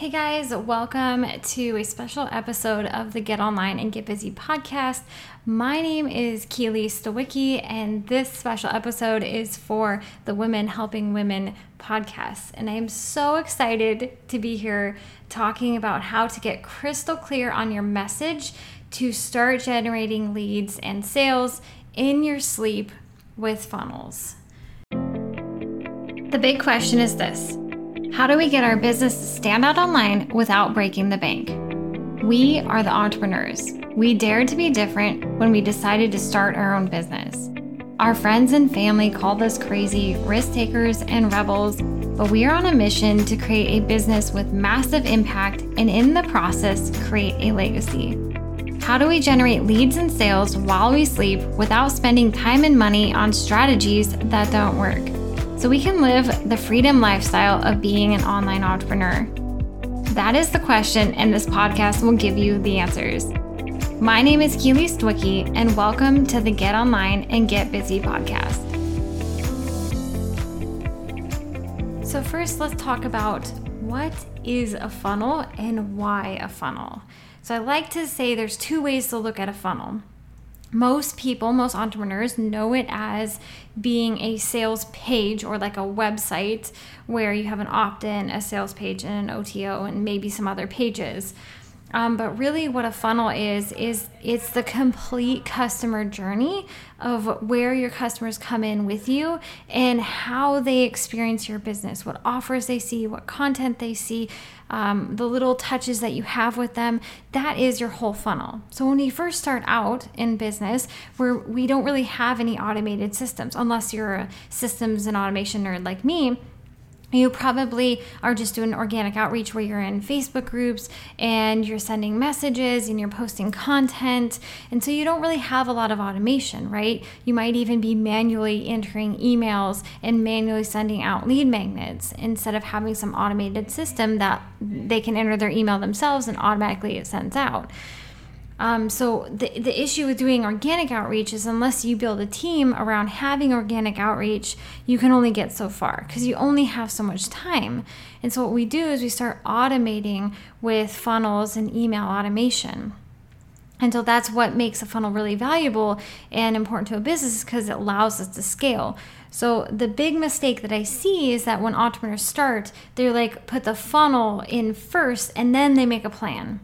Hey guys, welcome to a special episode of the Get Online and Get Busy podcast. My name is Keely Stowicki, and this special episode is for the Women Helping Women podcast. And I am so excited to be here talking about how to get crystal clear on your message to start generating leads and sales in your sleep with funnels. The big question is this how do we get our business to stand out online without breaking the bank? We are the entrepreneurs. We dared to be different when we decided to start our own business. Our friends and family called us crazy, risk takers, and rebels, but we are on a mission to create a business with massive impact and, in the process, create a legacy. How do we generate leads and sales while we sleep without spending time and money on strategies that don't work? So we can live the freedom lifestyle of being an online entrepreneur? That is the question, and this podcast will give you the answers. My name is Keely Stwicky, and welcome to the Get Online and Get Busy podcast. So, first, let's talk about what is a funnel and why a funnel. So, I like to say there's two ways to look at a funnel most people, most entrepreneurs know it as being a sales page or like a website where you have an opt in, a sales page, and an OTO, and maybe some other pages. Um, but really, what a funnel is, is it's the complete customer journey of where your customers come in with you and how they experience your business, what offers they see, what content they see, um, the little touches that you have with them. That is your whole funnel. So, when you first start out in business, where we don't really have any automated systems, unless you're a systems and automation nerd like me you probably are just doing organic outreach where you're in Facebook groups and you're sending messages and you're posting content. And so you don't really have a lot of automation, right? You might even be manually entering emails and manually sending out lead magnets instead of having some automated system that they can enter their email themselves and automatically it sends out. Um, so the, the issue with doing organic outreach is unless you build a team around having organic outreach, you can only get so far because you only have so much time. And so what we do is we start automating with funnels and email automation. And so that's what makes a funnel really valuable and important to a business because it allows us to scale. So the big mistake that I see is that when entrepreneurs start, they're like put the funnel in first and then they make a plan.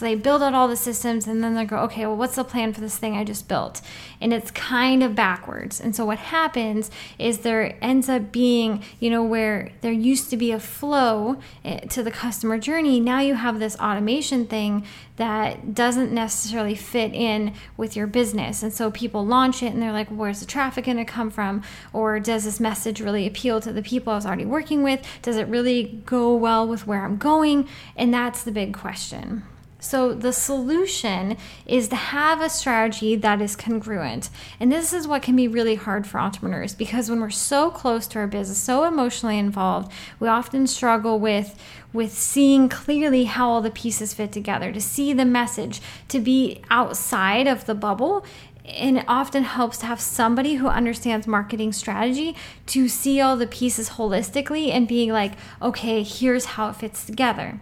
So they build out all the systems and then they go, okay, well, what's the plan for this thing I just built? And it's kind of backwards. And so what happens is there ends up being, you know, where there used to be a flow eh, to the customer journey. Now you have this automation thing that doesn't necessarily fit in with your business. And so people launch it and they're like, where's the traffic going to come from? Or does this message really appeal to the people I was already working with? Does it really go well with where I'm going? And that's the big question. So, the solution is to have a strategy that is congruent. And this is what can be really hard for entrepreneurs because when we're so close to our business, so emotionally involved, we often struggle with with seeing clearly how all the pieces fit together, to see the message, to be outside of the bubble and it often helps to have somebody who understands marketing strategy to see all the pieces holistically and being like, okay, here's how it fits together.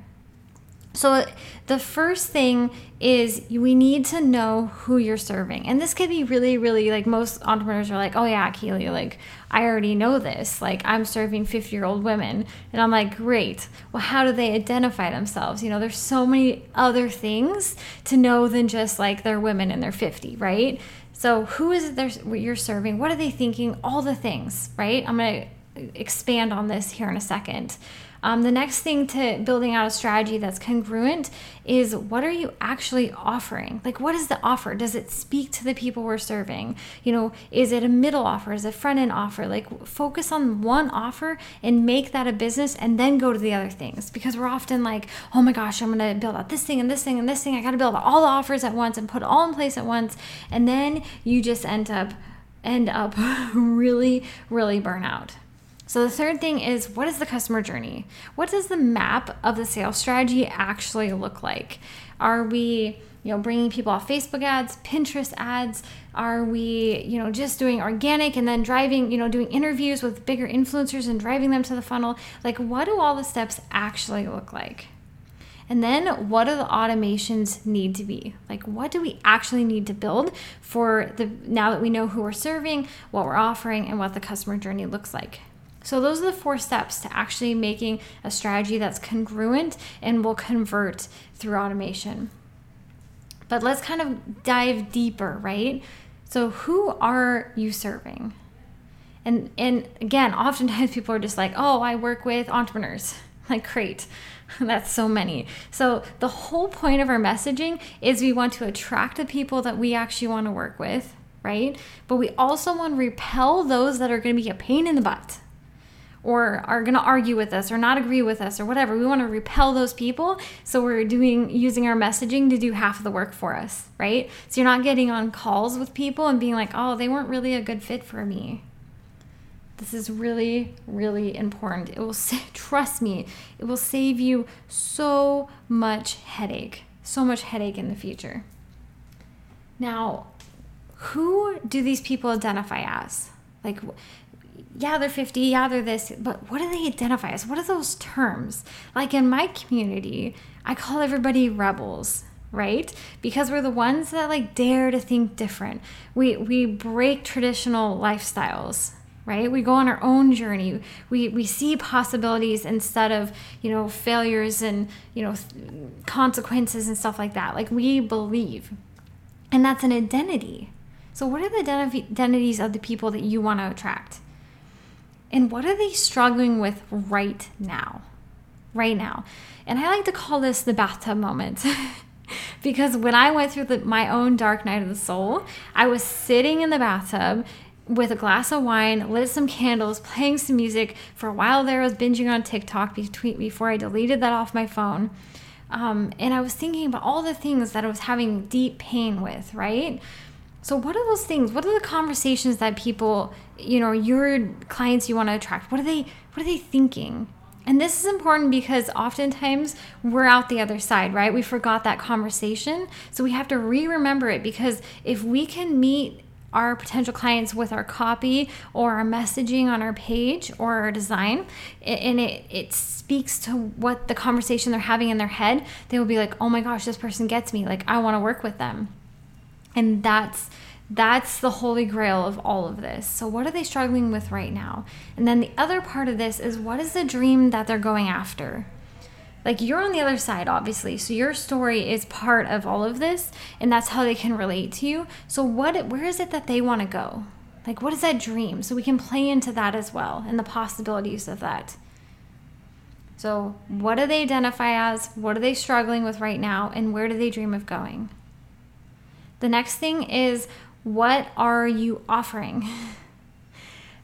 So, the first thing is we need to know who you're serving. And this could be really, really like most entrepreneurs are like, oh, yeah, Keely, like I already know this. Like I'm serving 50 year old women. And I'm like, great. Well, how do they identify themselves? You know, there's so many other things to know than just like they're women and they're 50, right? So, who is it you're serving? What are they thinking? All the things, right? I'm going to expand on this here in a second. Um, the next thing to building out a strategy that's congruent is what are you actually offering? Like, what is the offer? Does it speak to the people we're serving? You know, is it a middle offer? Is it a front end offer? Like, focus on one offer and make that a business and then go to the other things because we're often like, oh my gosh, I'm going to build out this thing and this thing and this thing. I got to build all the offers at once and put all in place at once. And then you just end up end up really really burn out so the third thing is what is the customer journey? What does the map of the sales strategy actually look like? Are we you know bringing people off facebook ads pinterest ads are we you know just doing organic and then driving you know doing interviews with bigger influencers and driving them to the funnel like what do all the steps actually look like And then what do the automations need to be? Like what do we actually need to build for the now that we know who we're serving, what we're offering and what the customer journey looks like. So those are the four steps to actually making a strategy that's congruent and will convert through automation. But let's kind of dive deeper, right? So who are you serving? And and again, oftentimes people are just like, "Oh, I work with entrepreneurs." Like, great. That's so many. So, the whole point of our messaging is we want to attract the people that we actually want to work with, right? But we also want to repel those that are going to be a pain in the butt or are going to argue with us or not agree with us or whatever. We want to repel those people. So we're doing using our messaging to do half of the work for us, right? So you're not getting on calls with people and being like, "Oh, they weren't really a good fit for me." This is really, really important. It will trust me, it will save you so much headache, so much headache in the future. Now, who do these people identify as? Like, yeah, they're 50, yeah, they're this, but what do they identify as? What are those terms? Like in my community, I call everybody rebels right? Because we're the ones that like dare to think different. We we break traditional lifestyles right? We go on our own journey. We we see possibilities instead of you know failures and you know consequences and stuff like that. Like we believe. And that's an identity. So what are the identities of the people that you want to attract and what are they struggling with right now right now and i like to call this the bathtub moment because when i went through the, my own dark night of the soul i was sitting in the bathtub with a glass of wine, lit some candles, playing some music. For a while there, I was binging on TikTok between, before I deleted that off my phone. Um, and I was thinking about all the things that I was having deep pain with, right? So, what are those things? What are the conversations that people, you know, your clients you want to attract? What are they? What are they thinking? And this is important because oftentimes we're out the other side, right? We forgot that conversation. So we have to re remember it because if we can meet our potential clients with our copy or our messaging on our page or our design and it, it speaks to what the conversation they're having in their head they will be like oh my gosh this person gets me like i want to work with them and that's that's the holy grail of all of this. So what are they struggling with right now? And then the other part of this is what is the dream that they're going after? Like you're on the other side obviously. So your story is part of all of this and that's how they can relate to you. So what where is it that they want to go? Like what is that dream? So we can play into that as well and the possibilities of that. So what do they identify as? What are they struggling with right now? And where do they dream of going the next thing is what are you offering?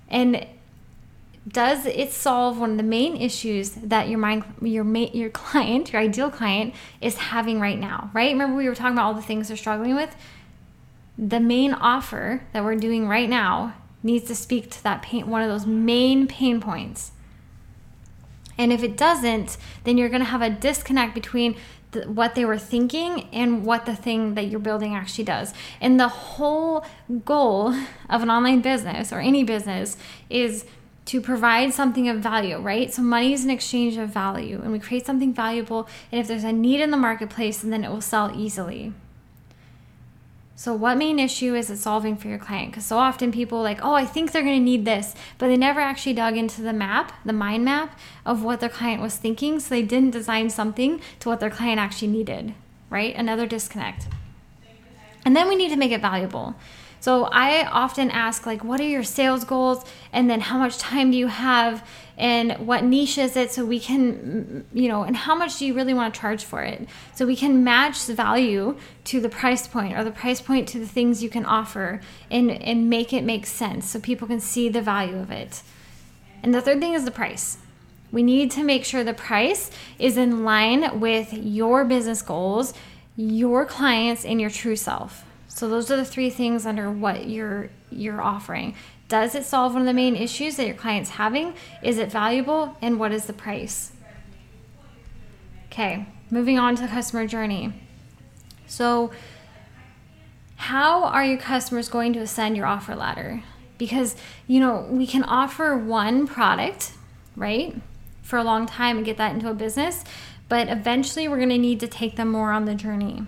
And does it solve one of the main issues that your mind your your client your ideal client is having right now right? Remember we were talking about all the things they're struggling with? The main offer that we're doing right now needs to speak to that pain one of those main pain points. And if it doesn't then you're going to have a disconnect between what they were thinking and what the thing that you're building actually does and the whole goal of an online business or any business is to provide something of value, right? So money is an exchange of value, and we create something valuable. And if there's a need in the marketplace, then it will sell easily. So, what main issue is it solving for your client? Because so often people like, oh, I think they're going to need this, but they never actually dug into the map, the mind map of what their client was thinking. So they didn't design something to what their client actually needed, right? Another disconnect. And then we need to make it valuable. So I often ask, like, what are your sales goals? And then how much time do you have? And what niche is it? So we can, mm, you know, and how much do you really want to charge for it? So we can match the value to the price point or the price point to the things you can offer and, and make it make sense so people can see the value of it. And the third thing is the price. We need to make sure the price is in line with your business goals, your clients, and your true self. So those are the three things under what you're you're offering. Does it solve one of the main issues that your client's having? Is it valuable? And what is the price? Okay, moving on to the customer journey. So how are your customers going to ascend your offer ladder? Because, you know, we can offer one product, right? For a long time and get that into a business, but eventually we're going to need to take them more on the journey.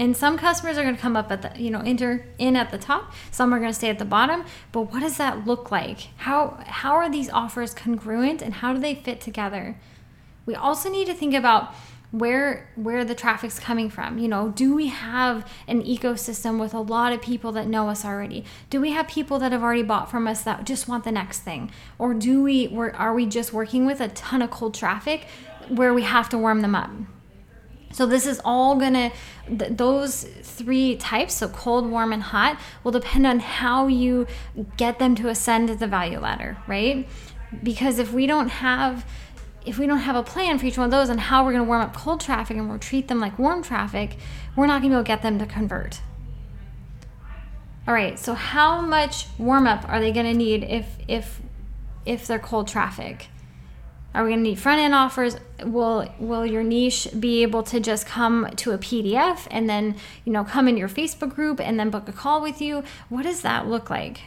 And some customers are going to come up at the, you know, enter in at the top. Some are going to stay at the bottom. But what does that look like? How how are these offers congruent and how do they fit together? We also need to think about where where the traffic's coming from you know do we have an ecosystem with a lot of people that know us already do we have people that have already bought from us that just want the next thing or do we are we just working with a ton of cold traffic where we have to warm them up so this is all gonna th- those three types so cold warm and hot will depend on how you get them to ascend the value ladder right because if we don't have if we don't have a plan for each one of those and how we're to warm up cold traffic and we'll treat them like warm traffic, we're not to be able to get them to convert. All right, so how much warm up are they to need if if if they're cold traffic? Are we going to need front end offers? Will will your niche be able to just come to a PDF and then you know come in your Facebook group and then book a call with you? What does that look like?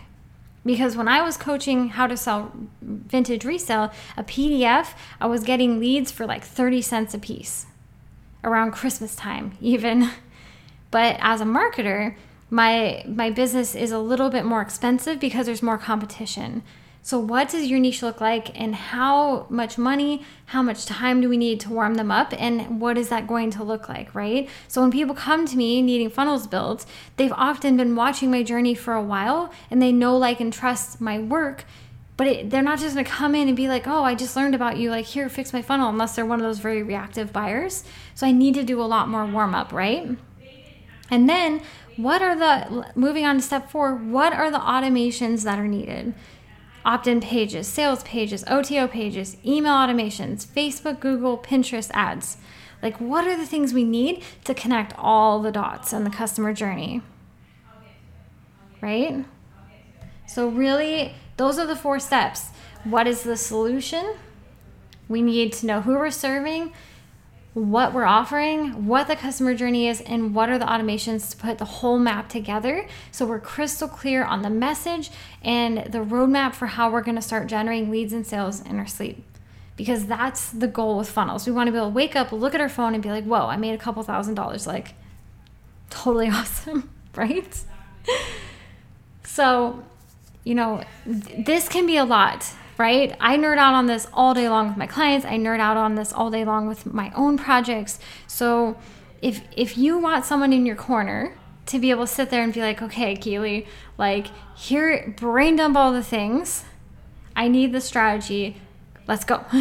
Because when I was coaching how to sell vintage resale, a PDF, I was getting leads for like 30 cents a piece around Christmas time, even. But as a marketer, my my business is a little bit more expensive because there's more competition. So, what does your niche look like, and how much money, how much time do we need to warm them up, and what is that going to look like, right? So, when people come to me needing funnels built, they've often been watching my journey for a while and they know, like, and trust my work. But it, they're not just gonna come in and be like, oh, I just learned about you, like, here, fix my funnel, unless they're one of those very reactive buyers. So, I need to do a lot more warm up, right? And then, what are the, moving on to step four, what are the automations that are needed? Opt in pages, sales pages, OTO pages, email automations, Facebook, Google, Pinterest ads. Like, what are the things we need to connect all the dots on the customer journey? Right? So, really, those are the four steps. What is the solution? We need to know who we're serving, what we're offering, what the customer journey is, and what are the automations to put the whole map together so we're crystal clear on the message and the roadmap for how we're going to start generating leads and sales in our sleep. Because that's the goal with funnels. We want to be able to wake up, look at our phone, and be like, whoa, I made a couple thousand dollars. Like, totally awesome, right? so, you know, th- this can be a lot right? I nerd out on this all day long with my clients. I nerd out on this all day long with my own projects. So if if you want someone in your corner to be able to sit there and be like, okay, Keely, like here, brain dump all the things. I need the strategy. Let's go.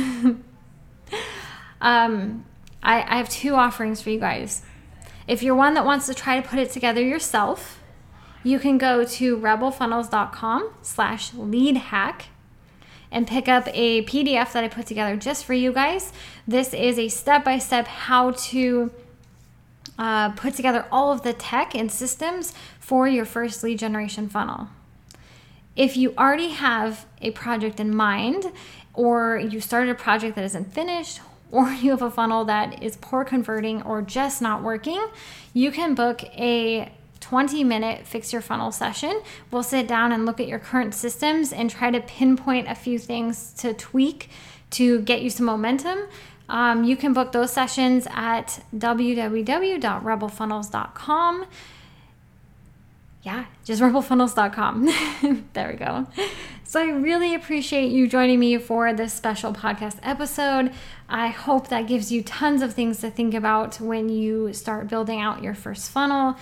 um, I, I have two offerings for you guys. If you're one that wants to try to put it together yourself, you can go to rebelfunnels.com slash lead hack and pick up a PDF that I put together just for you guys. This is a step by step how to uh, put together all of the tech and systems for your first lead generation funnel. If you already have a project in mind, or you started a project that isn't finished, or you have a funnel that is poor converting or just not working, you can book a 20 minute fix your funnel session. We'll sit down and look at your current systems and try to pinpoint a few things to tweak to get you some momentum. Um, you can book those sessions at www.rebelfunnels.com. Yeah, just rebelfunnels.com. there we go. So I really appreciate you joining me for this special podcast episode. I hope that gives you tons of things to think about when you start building out your first funnel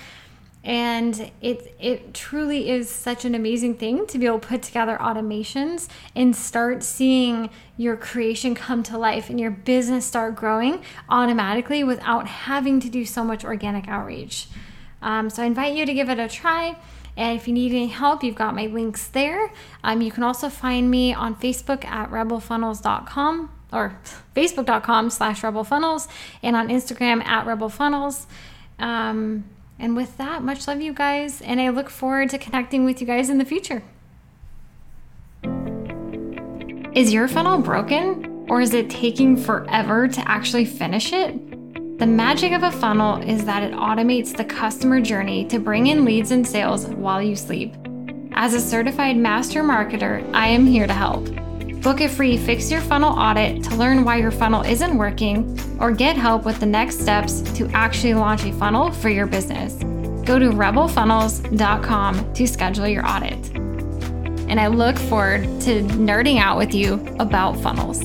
and it it truly is such an amazing thing to be able to put together automations and start seeing your creation come to life and your business start growing automatically without having to do so much organic outreach. Um, so i invite you to give it a try. And if you need any help you've got my links there. Um, you can also find me on facebook at rebelfunnels.com or facebook.com slash rebelfunnels and on instagram at rebelfunnels. Um, and with that, much love, you guys, and I look forward to connecting with you guys in the future. Is your funnel broken, or is it taking forever to actually finish it? The magic of a funnel is that it automates the customer journey to bring in leads and sales while you sleep. As a certified master marketer, I am here to help. Book a free Fix Your Funnel audit to learn why your funnel isn't working or get help with the next steps to actually launch a funnel for your business. Go to rebelfunnels.com to schedule your audit. And I look forward to nerding out with you about funnels.